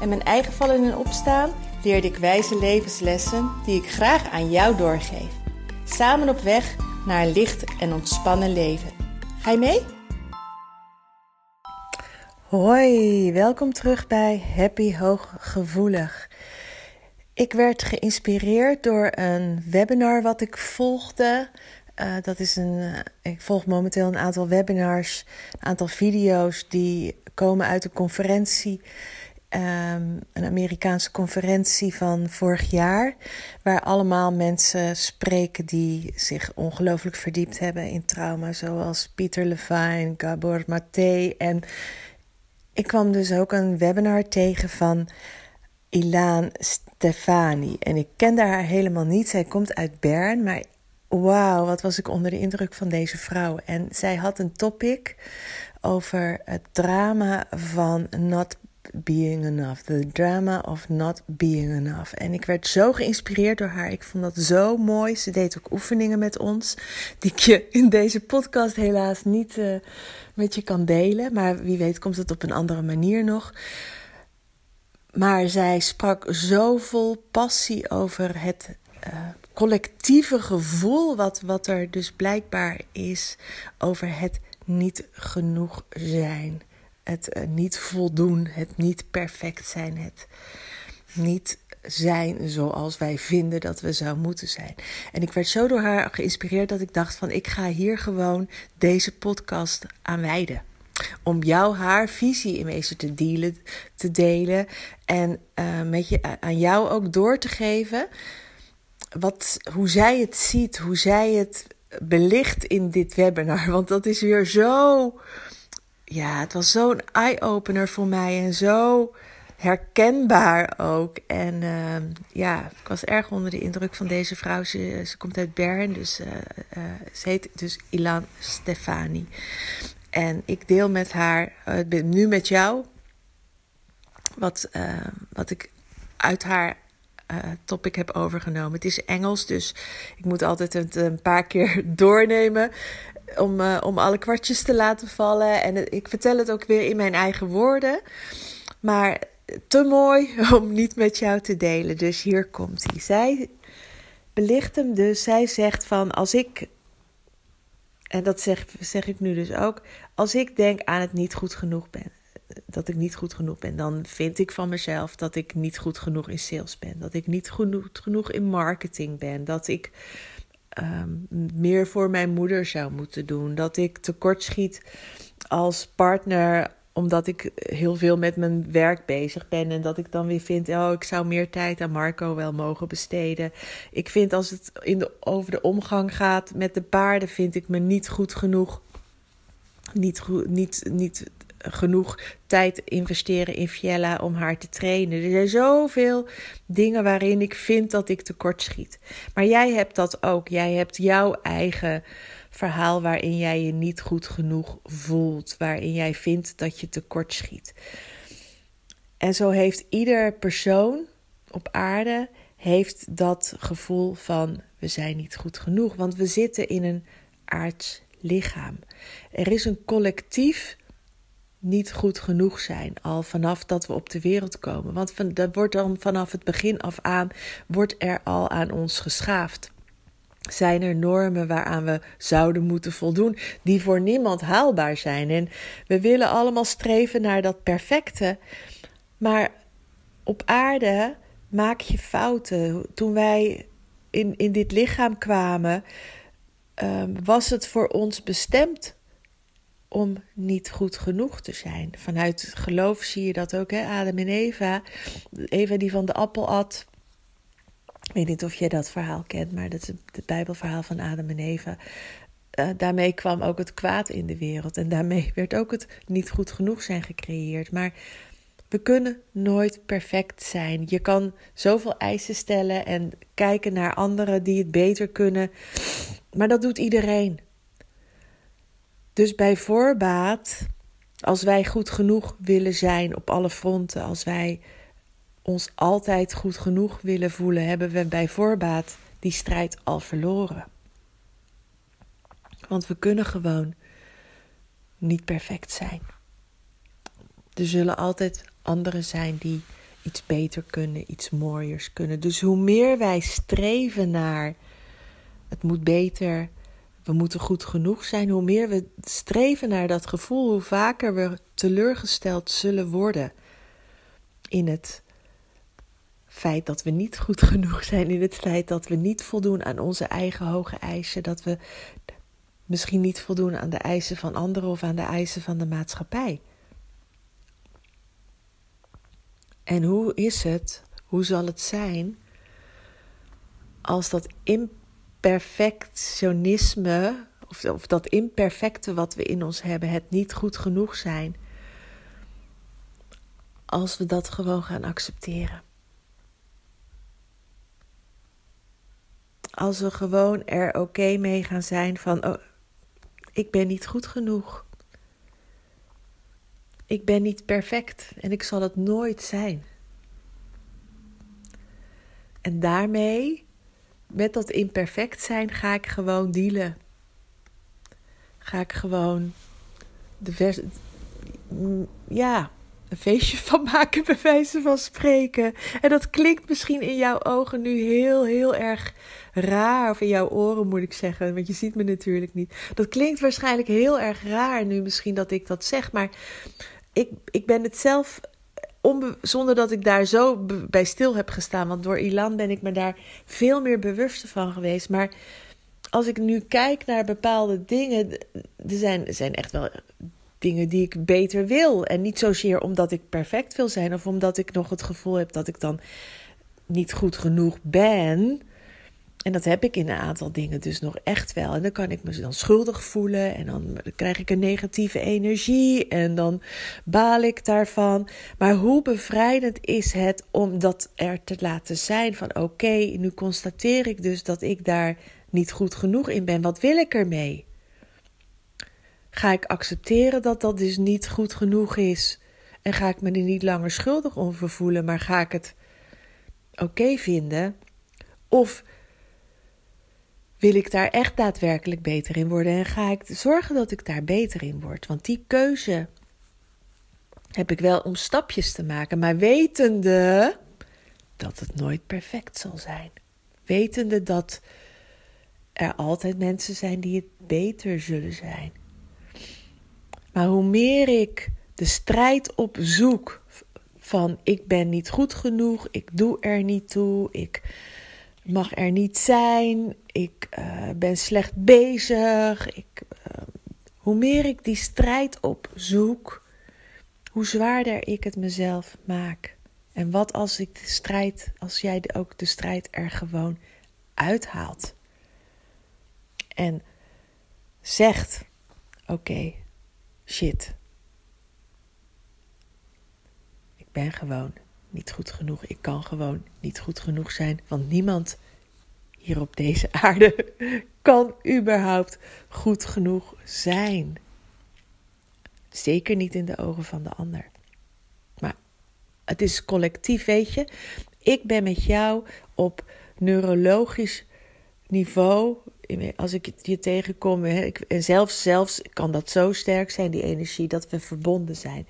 en mijn eigen vallen en opstaan leerde ik wijze levenslessen die ik graag aan jou doorgeef. Samen op weg naar een licht en ontspannen leven. Ga je mee? Hoi, welkom terug bij Happy Hooggevoelig. Ik werd geïnspireerd door een webinar wat ik volgde. Uh, dat is een, uh, ik volg momenteel een aantal webinars, een aantal video's die komen uit een conferentie, um, een Amerikaanse conferentie van vorig jaar, waar allemaal mensen spreken die zich ongelooflijk verdiept hebben in trauma, zoals Pieter Levine, Gabor Maté. En ik kwam dus ook een webinar tegen van Ilaan Stefani. En ik kende haar helemaal niet. Zij komt uit Bern, maar wauw, wat was ik onder de indruk van deze vrouw. En zij had een topic over het drama van not being enough. The drama of not being enough. En ik werd zo geïnspireerd door haar. Ik vond dat zo mooi. Ze deed ook oefeningen met ons, die ik je in deze podcast helaas niet uh, met je kan delen. Maar wie weet komt het op een andere manier nog. Maar zij sprak zo vol passie over het uh, collectieve gevoel, wat, wat er dus blijkbaar is over het niet genoeg zijn. Het uh, niet voldoen, het niet perfect zijn, het niet zijn zoals wij vinden dat we zou moeten zijn. En ik werd zo door haar geïnspireerd dat ik dacht van ik ga hier gewoon deze podcast aan wijden. Om jou haar visie in wezen te, dealen, te delen en uh, met je, aan jou ook door te geven wat, hoe zij het ziet, hoe zij het belicht in dit webinar. Want dat is weer zo. Ja, het was zo'n eye-opener voor mij en zo herkenbaar ook. En uh, ja, ik was erg onder de indruk van deze vrouw. Ze, komt uit Bern, dus uh, uh, ze heet dus Ilan Stefani. En ik deel met haar, nu met jou, wat, wat ik uit haar topic heb overgenomen. Het is Engels, dus ik moet altijd het een paar keer doornemen om, uh, om alle kwartjes te laten vallen. En ik vertel het ook weer in mijn eigen woorden. Maar te mooi om niet met jou te delen. Dus hier komt hij. Zij belicht hem dus. Zij zegt van als ik. En dat zeg, zeg ik nu dus ook. Als ik denk aan het niet goed genoeg ben dat ik niet goed genoeg ben. Dan vind ik van mezelf dat ik niet goed genoeg in sales ben. Dat ik niet goed genoeg in marketing ben. Dat ik um, meer voor mijn moeder zou moeten doen. Dat ik tekortschiet als partner omdat ik heel veel met mijn werk bezig ben. En dat ik dan weer vind, oh, ik zou meer tijd aan Marco wel mogen besteden. Ik vind als het in de, over de omgang gaat met de paarden, vind ik me niet goed genoeg. Niet, goed, niet, niet genoeg tijd investeren in Fiella om haar te trainen. Er zijn zoveel dingen waarin ik vind dat ik tekort schiet. Maar jij hebt dat ook. Jij hebt jouw eigen verhaal waarin jij je niet goed genoeg voelt, waarin jij vindt dat je tekort schiet. En zo heeft ieder persoon op aarde heeft dat gevoel van we zijn niet goed genoeg, want we zitten in een aards lichaam. Er is een collectief niet goed genoeg zijn. Al vanaf dat we op de wereld komen. Want van, dat wordt dan vanaf het begin af aan, wordt er al aan ons geschaafd. Zijn er normen waaraan we zouden moeten voldoen, die voor niemand haalbaar zijn? En we willen allemaal streven naar dat perfecte. Maar op aarde maak je fouten. Toen wij in, in dit lichaam kwamen, um, was het voor ons bestemd om niet goed genoeg te zijn. Vanuit geloof zie je dat ook, hè? Adam en Eva. Eva die van de appel at. Ik weet niet of jij dat verhaal kent, maar dat is het Bijbelverhaal van Adam en Eva. Uh, daarmee kwam ook het kwaad in de wereld. En daarmee werd ook het niet goed genoeg zijn gecreëerd. Maar We kunnen nooit perfect zijn. Je kan zoveel eisen stellen en kijken naar anderen die het beter kunnen, maar dat doet iedereen. Dus bij voorbaat, als wij goed genoeg willen zijn op alle fronten, als wij ons altijd goed genoeg willen voelen, hebben we bij voorbaat die strijd al verloren. Want we kunnen gewoon niet perfect zijn. Er zullen altijd anderen zijn die iets beter kunnen, iets mooiers kunnen. Dus hoe meer wij streven naar het moet beter, we moeten goed genoeg zijn, hoe meer we streven naar dat gevoel, hoe vaker we teleurgesteld zullen worden in het feit dat we niet goed genoeg zijn, in het feit dat we niet voldoen aan onze eigen hoge eisen, dat we misschien niet voldoen aan de eisen van anderen of aan de eisen van de maatschappij. En hoe is het, hoe zal het zijn als dat imperfectionisme, of, of dat imperfecte wat we in ons hebben, het niet goed genoeg zijn, als we dat gewoon gaan accepteren? Als we gewoon er oké mee gaan zijn van, oh, ik ben niet goed genoeg. Ik ben niet perfect en ik zal het nooit zijn. En daarmee, met dat imperfect zijn, ga ik gewoon dealen. Ga ik gewoon de vers ja, een feestje van maken, bij wijze van spreken. En dat klinkt misschien in jouw ogen nu heel, heel erg raar. Of in jouw oren moet ik zeggen, want je ziet me natuurlijk niet. Dat klinkt waarschijnlijk heel erg raar nu misschien dat ik dat zeg. Maar ik, ik ben het zelf zonder dat ik daar zo bij stil heb gestaan. Want door Ilan ben ik me daar veel meer bewust van geweest. Maar als ik nu kijk naar bepaalde dingen, er zijn, er zijn echt wel dingen die ik beter wil. En niet zozeer omdat ik perfect wil zijn of omdat ik nog het gevoel heb dat ik dan niet goed genoeg ben. En dat heb ik in een aantal dingen dus nog echt wel. En dan kan ik me dan schuldig voelen. En dan krijg ik een negatieve energie. En dan baal ik daarvan. Maar hoe bevrijdend is het om dat er te laten zijn? Van oké, nu constateer ik dus dat ik daar niet goed genoeg in ben. Wat wil ik ermee? Ga ik accepteren dat dat dus niet goed genoeg is? En ga ik me er niet langer schuldig om voelen, maar ga ik het oké vinden? Of wil ik daar echt daadwerkelijk beter in worden en ga ik zorgen dat ik daar beter in word? Want die keuze heb ik wel om stapjes te maken, maar wetende dat het nooit perfect zal zijn. Wetende dat er altijd mensen zijn die het beter zullen zijn. Maar hoe meer ik de strijd opzoek van ik ben niet goed genoeg, ik doe er niet toe, ik mag er niet zijn, ik uh, ben slecht bezig. Ik, uh, hoe meer ik die strijd opzoek, hoe zwaarder ik het mezelf maak. En wat als ik de strijd, als jij ook de strijd er gewoon uithaalt. En zegt: Oké, shit. Ik ben gewoon niet goed genoeg. Ik kan gewoon niet goed genoeg zijn. Want niemand hier op deze aarde kan überhaupt goed genoeg zijn. Zeker niet in de ogen van de ander. Maar het is collectief, weet je. Ik ben met jou op neurologisch niveau. Als ik je tegenkom, en zelfs, zelfs kan dat zo sterk zijn, die energie, dat we verbonden zijn.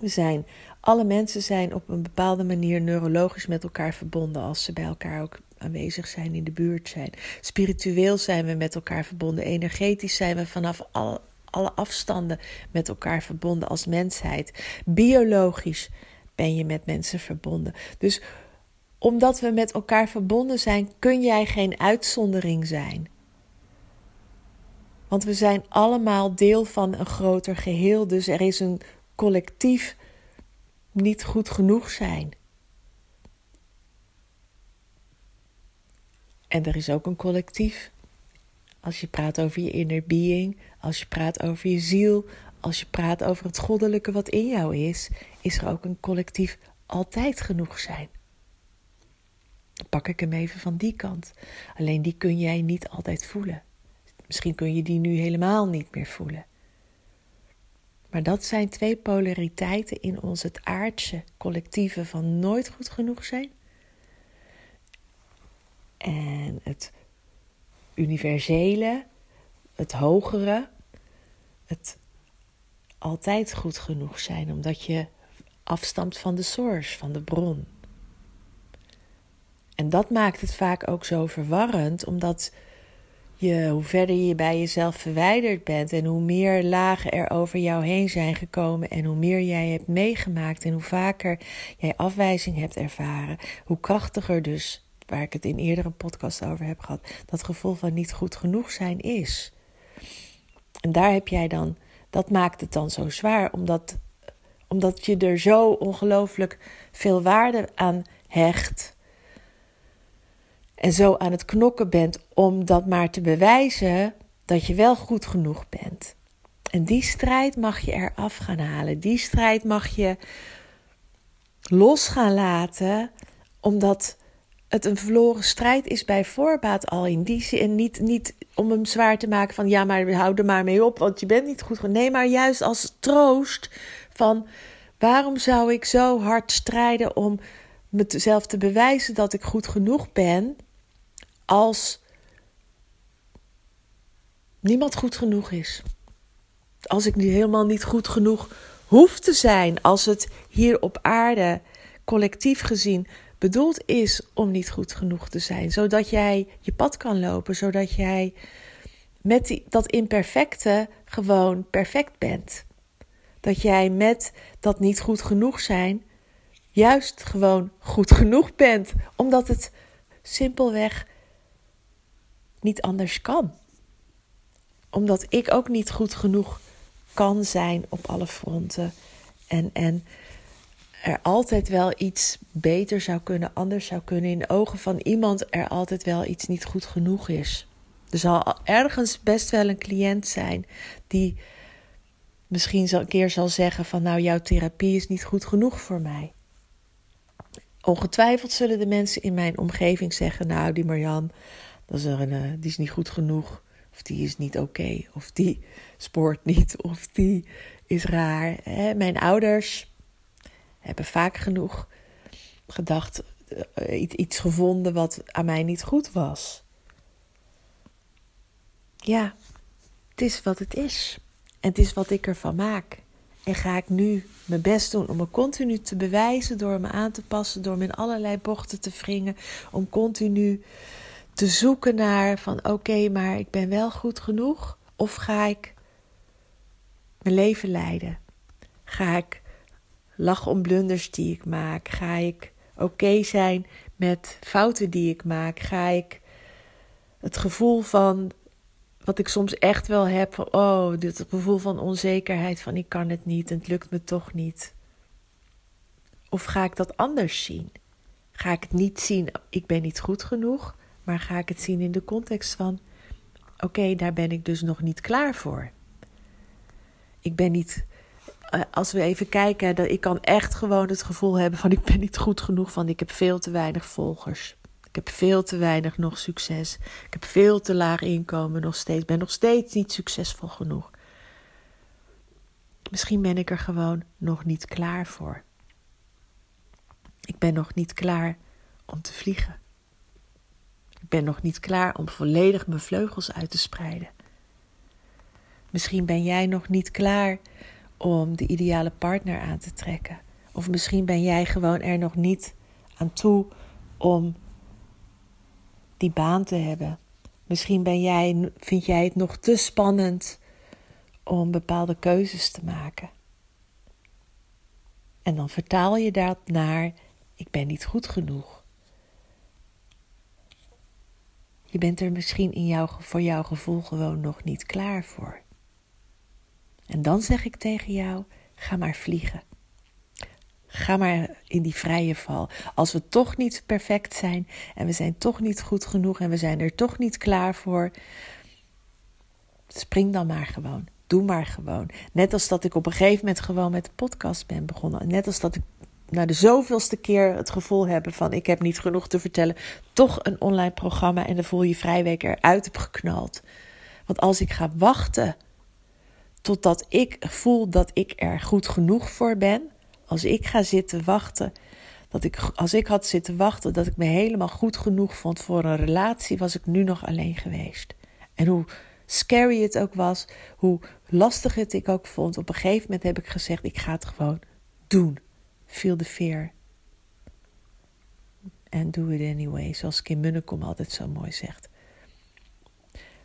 We zijn alle mensen zijn op een bepaalde manier neurologisch met elkaar verbonden als ze bij elkaar ook aanwezig zijn, in de buurt zijn. Spiritueel zijn we met elkaar verbonden. Energetisch zijn we vanaf alle, alle afstanden met elkaar verbonden als mensheid. Biologisch ben je met mensen verbonden. Dus omdat we met elkaar verbonden zijn, kun jij geen uitzondering zijn. Want we zijn allemaal deel van een groter geheel. Dus er is een collectief niet goed genoeg zijn. En er is ook een collectief. Als je praat over je inner being, als je praat over je ziel, als je praat over het goddelijke wat in jou is, is er ook een collectief altijd genoeg zijn. Dan pak ik hem even van die kant. Alleen die kun jij niet altijd voelen. Misschien kun je die nu helemaal niet meer voelen. Maar dat zijn twee polariteiten in ons het aardse collectieve van nooit goed genoeg zijn. En het universele, het hogere, het altijd goed genoeg zijn, omdat je afstamt van de source, van de bron. En dat maakt het vaak ook zo verwarrend, omdat je, hoe verder je bij jezelf verwijderd bent en hoe meer lagen er over jou heen zijn gekomen en hoe meer jij hebt meegemaakt en hoe vaker jij afwijzing hebt ervaren, hoe krachtiger dus, waar ik het in eerdere podcast over heb gehad, dat gevoel van niet goed genoeg zijn is. En daar heb jij dan, dat maakt het dan zo zwaar, omdat, omdat je er zo ongelooflijk veel waarde aan hecht en zo aan het knokken bent om dat maar te bewijzen dat je wel goed genoeg bent. En die strijd mag je eraf gaan halen. Die strijd mag je los gaan laten, omdat het een verloren strijd is bij voorbaat al in die zin. En niet, niet om hem zwaar te maken van ja, maar hou er maar mee op, want je bent niet goed. Nee, maar juist als troost van waarom zou ik zo hard strijden om mezelf te bewijzen dat ik goed genoeg ben als niemand goed genoeg is. Als ik nu helemaal niet goed genoeg hoef te zijn, als het hier op aarde collectief gezien bedoeld is om niet goed genoeg te zijn, zodat jij je pad kan lopen, zodat jij met die, dat imperfecte gewoon perfect bent. Dat jij met dat niet goed genoeg zijn juist gewoon goed genoeg bent, omdat het simpelweg niet anders kan. Omdat ik ook niet goed genoeg kan zijn op alle fronten. En, en er altijd wel iets beter zou kunnen, anders zou kunnen. In de ogen van iemand er altijd wel iets niet goed genoeg is. Er zal ergens best wel een cliënt zijn die misschien een keer zal zeggen van nou jouw therapie is niet goed genoeg voor mij. Ongetwijfeld zullen de mensen in mijn omgeving zeggen nou die Marjan, dat eh, die is niet goed genoeg. Of die is niet oké. of die spoort niet. Of die is raar. Mijn ouders hebben vaak genoeg gedacht. Uh, iets gevonden wat aan mij niet goed was. Ja, het is wat het is. En het is wat ik ervan maak. En ga ik nu mijn best doen om me continu te bewijzen door me aan te passen, door me in allerlei bochten te wringen, om continu te zoeken naar van oké, maar ik ben wel goed genoeg? Of ga ik mijn leven leiden? Ga ik lachen om blunders die ik maak? Ga ik oké zijn met fouten die ik maak? Ga ik het gevoel van wat ik soms echt wel heb van oh, dit gevoel van onzekerheid van ik kan het niet en het lukt me toch niet. Of ga ik dat anders zien? Ga ik het niet zien, ik ben niet goed genoeg, maar ga ik het zien in de context van: oké, daar ben ik dus nog niet klaar voor. Ik ben niet. Eh, als we even kijken, dat ik kan echt gewoon het gevoel hebben van ik ben niet goed genoeg, van ik heb veel te weinig volgers. Ik heb veel te weinig nog succes. Ik heb veel te laag inkomen nog steeds. Ben nog steeds niet succesvol genoeg. Misschien ben ik er gewoon nog niet klaar voor. Ik ben nog niet klaar om te vliegen. Ik ben nog niet klaar om volledig mijn vleugels uit te spreiden. Misschien ben jij nog niet klaar om de ideale partner aan te trekken. Of misschien ben jij gewoon er nog niet aan toe om die baan te hebben. Misschien ben jij, vind jij het nog te spannend om bepaalde keuzes te maken. En dan vertaal je dat naar: ik ben niet goed genoeg. Je bent er misschien in jouw, voor jouw gevoel gewoon nog niet klaar voor. En dan zeg ik tegen jou: ga maar vliegen. Ga maar in die vrije val. Als we toch niet perfect zijn en we zijn toch niet goed genoeg en we zijn er toch niet klaar voor, spring dan maar gewoon. Doe maar gewoon. Net als dat ik op een gegeven moment gewoon met de podcast ben begonnen. Net als dat ik na de zoveelste keer het gevoel heb van ik heb niet genoeg te vertellen. Toch een online programma en dan voel je vrijweek eruit heb geknald. Want als ik ga wachten totdat ik voel dat ik er goed genoeg voor ben. Als ik ga zitten wachten dat ik, als ik had zitten wachten dat ik me helemaal goed genoeg vond voor een relatie, was ik nu nog alleen geweest. En hoe scary het ook was, hoe lastig het ik ook vond, op een gegeven moment heb ik gezegd: ik ga het gewoon doen. Feel the fear. And do it anyway, zoals Kim Munnekom altijd zo mooi zegt.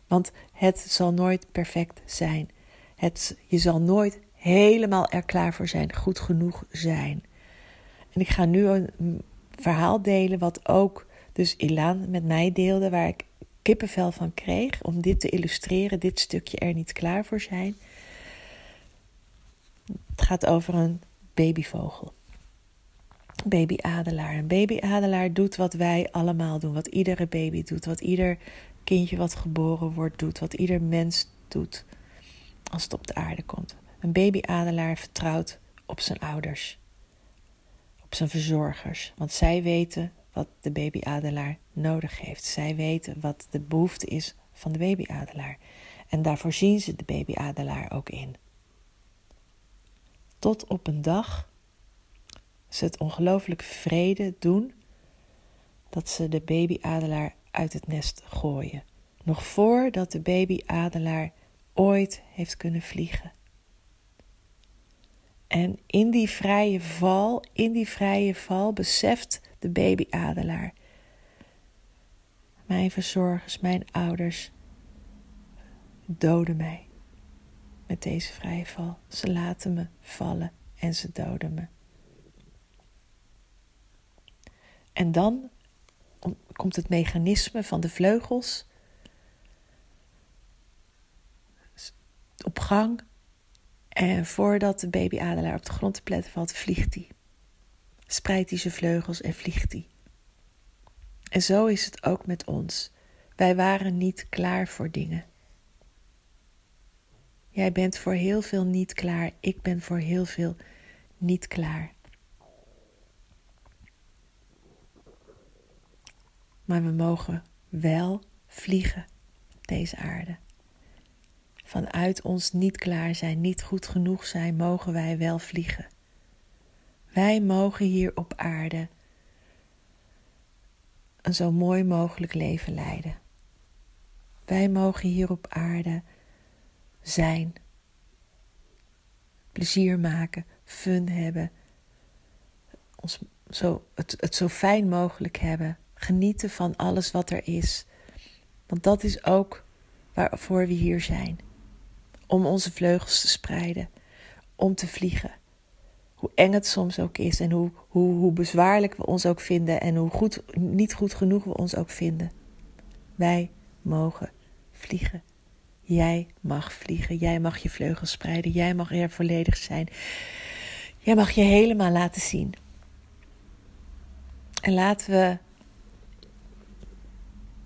Want het zal nooit perfect zijn. Het, je zal nooit helemaal er klaar voor zijn, goed genoeg zijn. En ik ga nu een verhaal delen wat ook dus Ilaan met mij deelde, waar ik kippenvel van kreeg om dit te illustreren, dit stukje er niet klaar voor zijn. Het gaat over een babyvogel. Babyadelaar. Een babyadelaar doet wat wij allemaal doen, wat iedere baby doet, wat ieder kindje wat geboren wordt doet, wat ieder mens doet als het op de aarde komt. Een babyadelaar vertrouwt op zijn ouders op zijn verzorgers. Want zij weten wat de babyadelaar nodig heeft. Zij weten wat de behoefte is van de babyadelaar. En daarvoor zien ze de babyadelaar ook in. Tot op een dag ze het ongelooflijk vrede doen dat ze de babyadelaar uit het nest gooien. Nog voordat de babyadelaar ooit heeft kunnen vliegen. En in die vrije val, in die vrije val beseft de babyadelaar. Mijn verzorgers, mijn ouders doden mij met deze vrije val. Ze laten me vallen en ze doden me. En dan komt het mechanisme van de vleugels op gang en voordat de babyadelaar op de grond te pletten valt, vliegt hij. Spreidt hij zijn vleugels en vliegt hij. En zo is het ook met ons. Wij waren niet klaar voor dingen. Jij bent voor heel veel niet klaar. Ik ben voor heel veel niet klaar. Maar we mogen wel vliegen op deze aarde vanuit ons niet klaar zijn, niet goed genoeg zijn, mogen wij wel vliegen. Wij mogen hier op aarde een zo mooi mogelijk leven leiden. Wij mogen hier op aarde zijn, plezier maken, fun hebben, ons zo, het, het zo fijn mogelijk hebben, genieten van alles wat er is. Want dat is ook waarvoor we hier zijn om onze vleugels te spreiden, om te vliegen. Hoe eng het soms ook is en hoe, hoe, hoe bezwaarlijk we ons ook vinden en hoe goed, niet goed genoeg we ons ook vinden. Wij mogen vliegen. Jij mag vliegen. Jij mag je vleugels spreiden. Jij mag er volledig zijn. Jij mag je helemaal laten zien. En laten we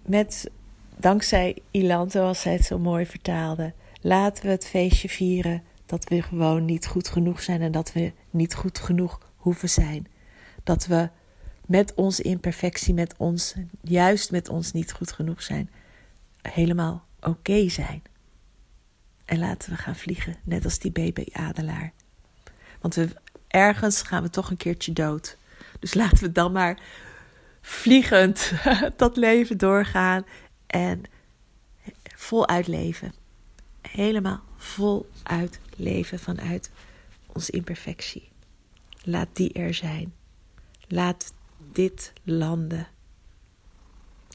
met, dankzij Ilan, zoals zij het zo mooi vertaalde, Laten we het feestje vieren dat we gewoon niet goed genoeg zijn en dat we niet goed genoeg hoeven zijn. Dat we met onze imperfectie, met ons, juist met ons niet goed genoeg zijn, helemaal oké zijn. En laten we gaan vliegen, net als die baby-adelaar. Want we, ergens gaan we toch een keertje dood. Dus laten we dan maar vliegend dat leven doorgaan en voluit leven helemaal voluit leven vanuit onze imperfectie. Laat die er zijn. Laat dit landen.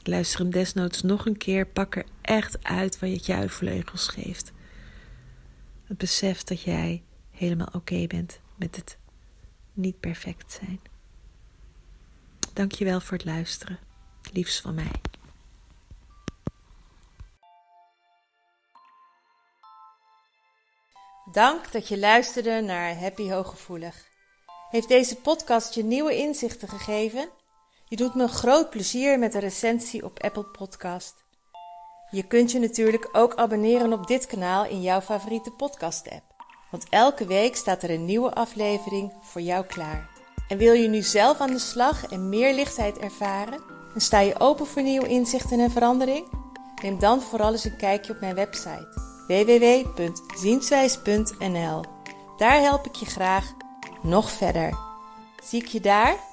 Luister hem desnoods nog een keer. Pak er echt uit wat je jouw vleugels geeft. Het besef dat jij helemaal oké bent met het niet perfect zijn. Dankjewel voor het luisteren. Liefst van mij. Dank dat je luisterde naar Happy Hooggevoelig. Heeft deze podcast je nieuwe inzichten gegeven? Je doet me groot plezier met een recensie op Apple Podcast. Je kunt je natuurlijk ook abonneren op dit kanaal in jouw favoriete podcast-app. Want elke week staat er een nieuwe aflevering voor jou klaar. En wil je nu zelf aan de slag en meer lichtheid ervaren? En sta je open voor nieuwe inzichten en verandering? Neem dan vooral eens een kijkje op mijn website www.zienswijs.nl. Daar help ik je graag nog verder. Zie ik je daar?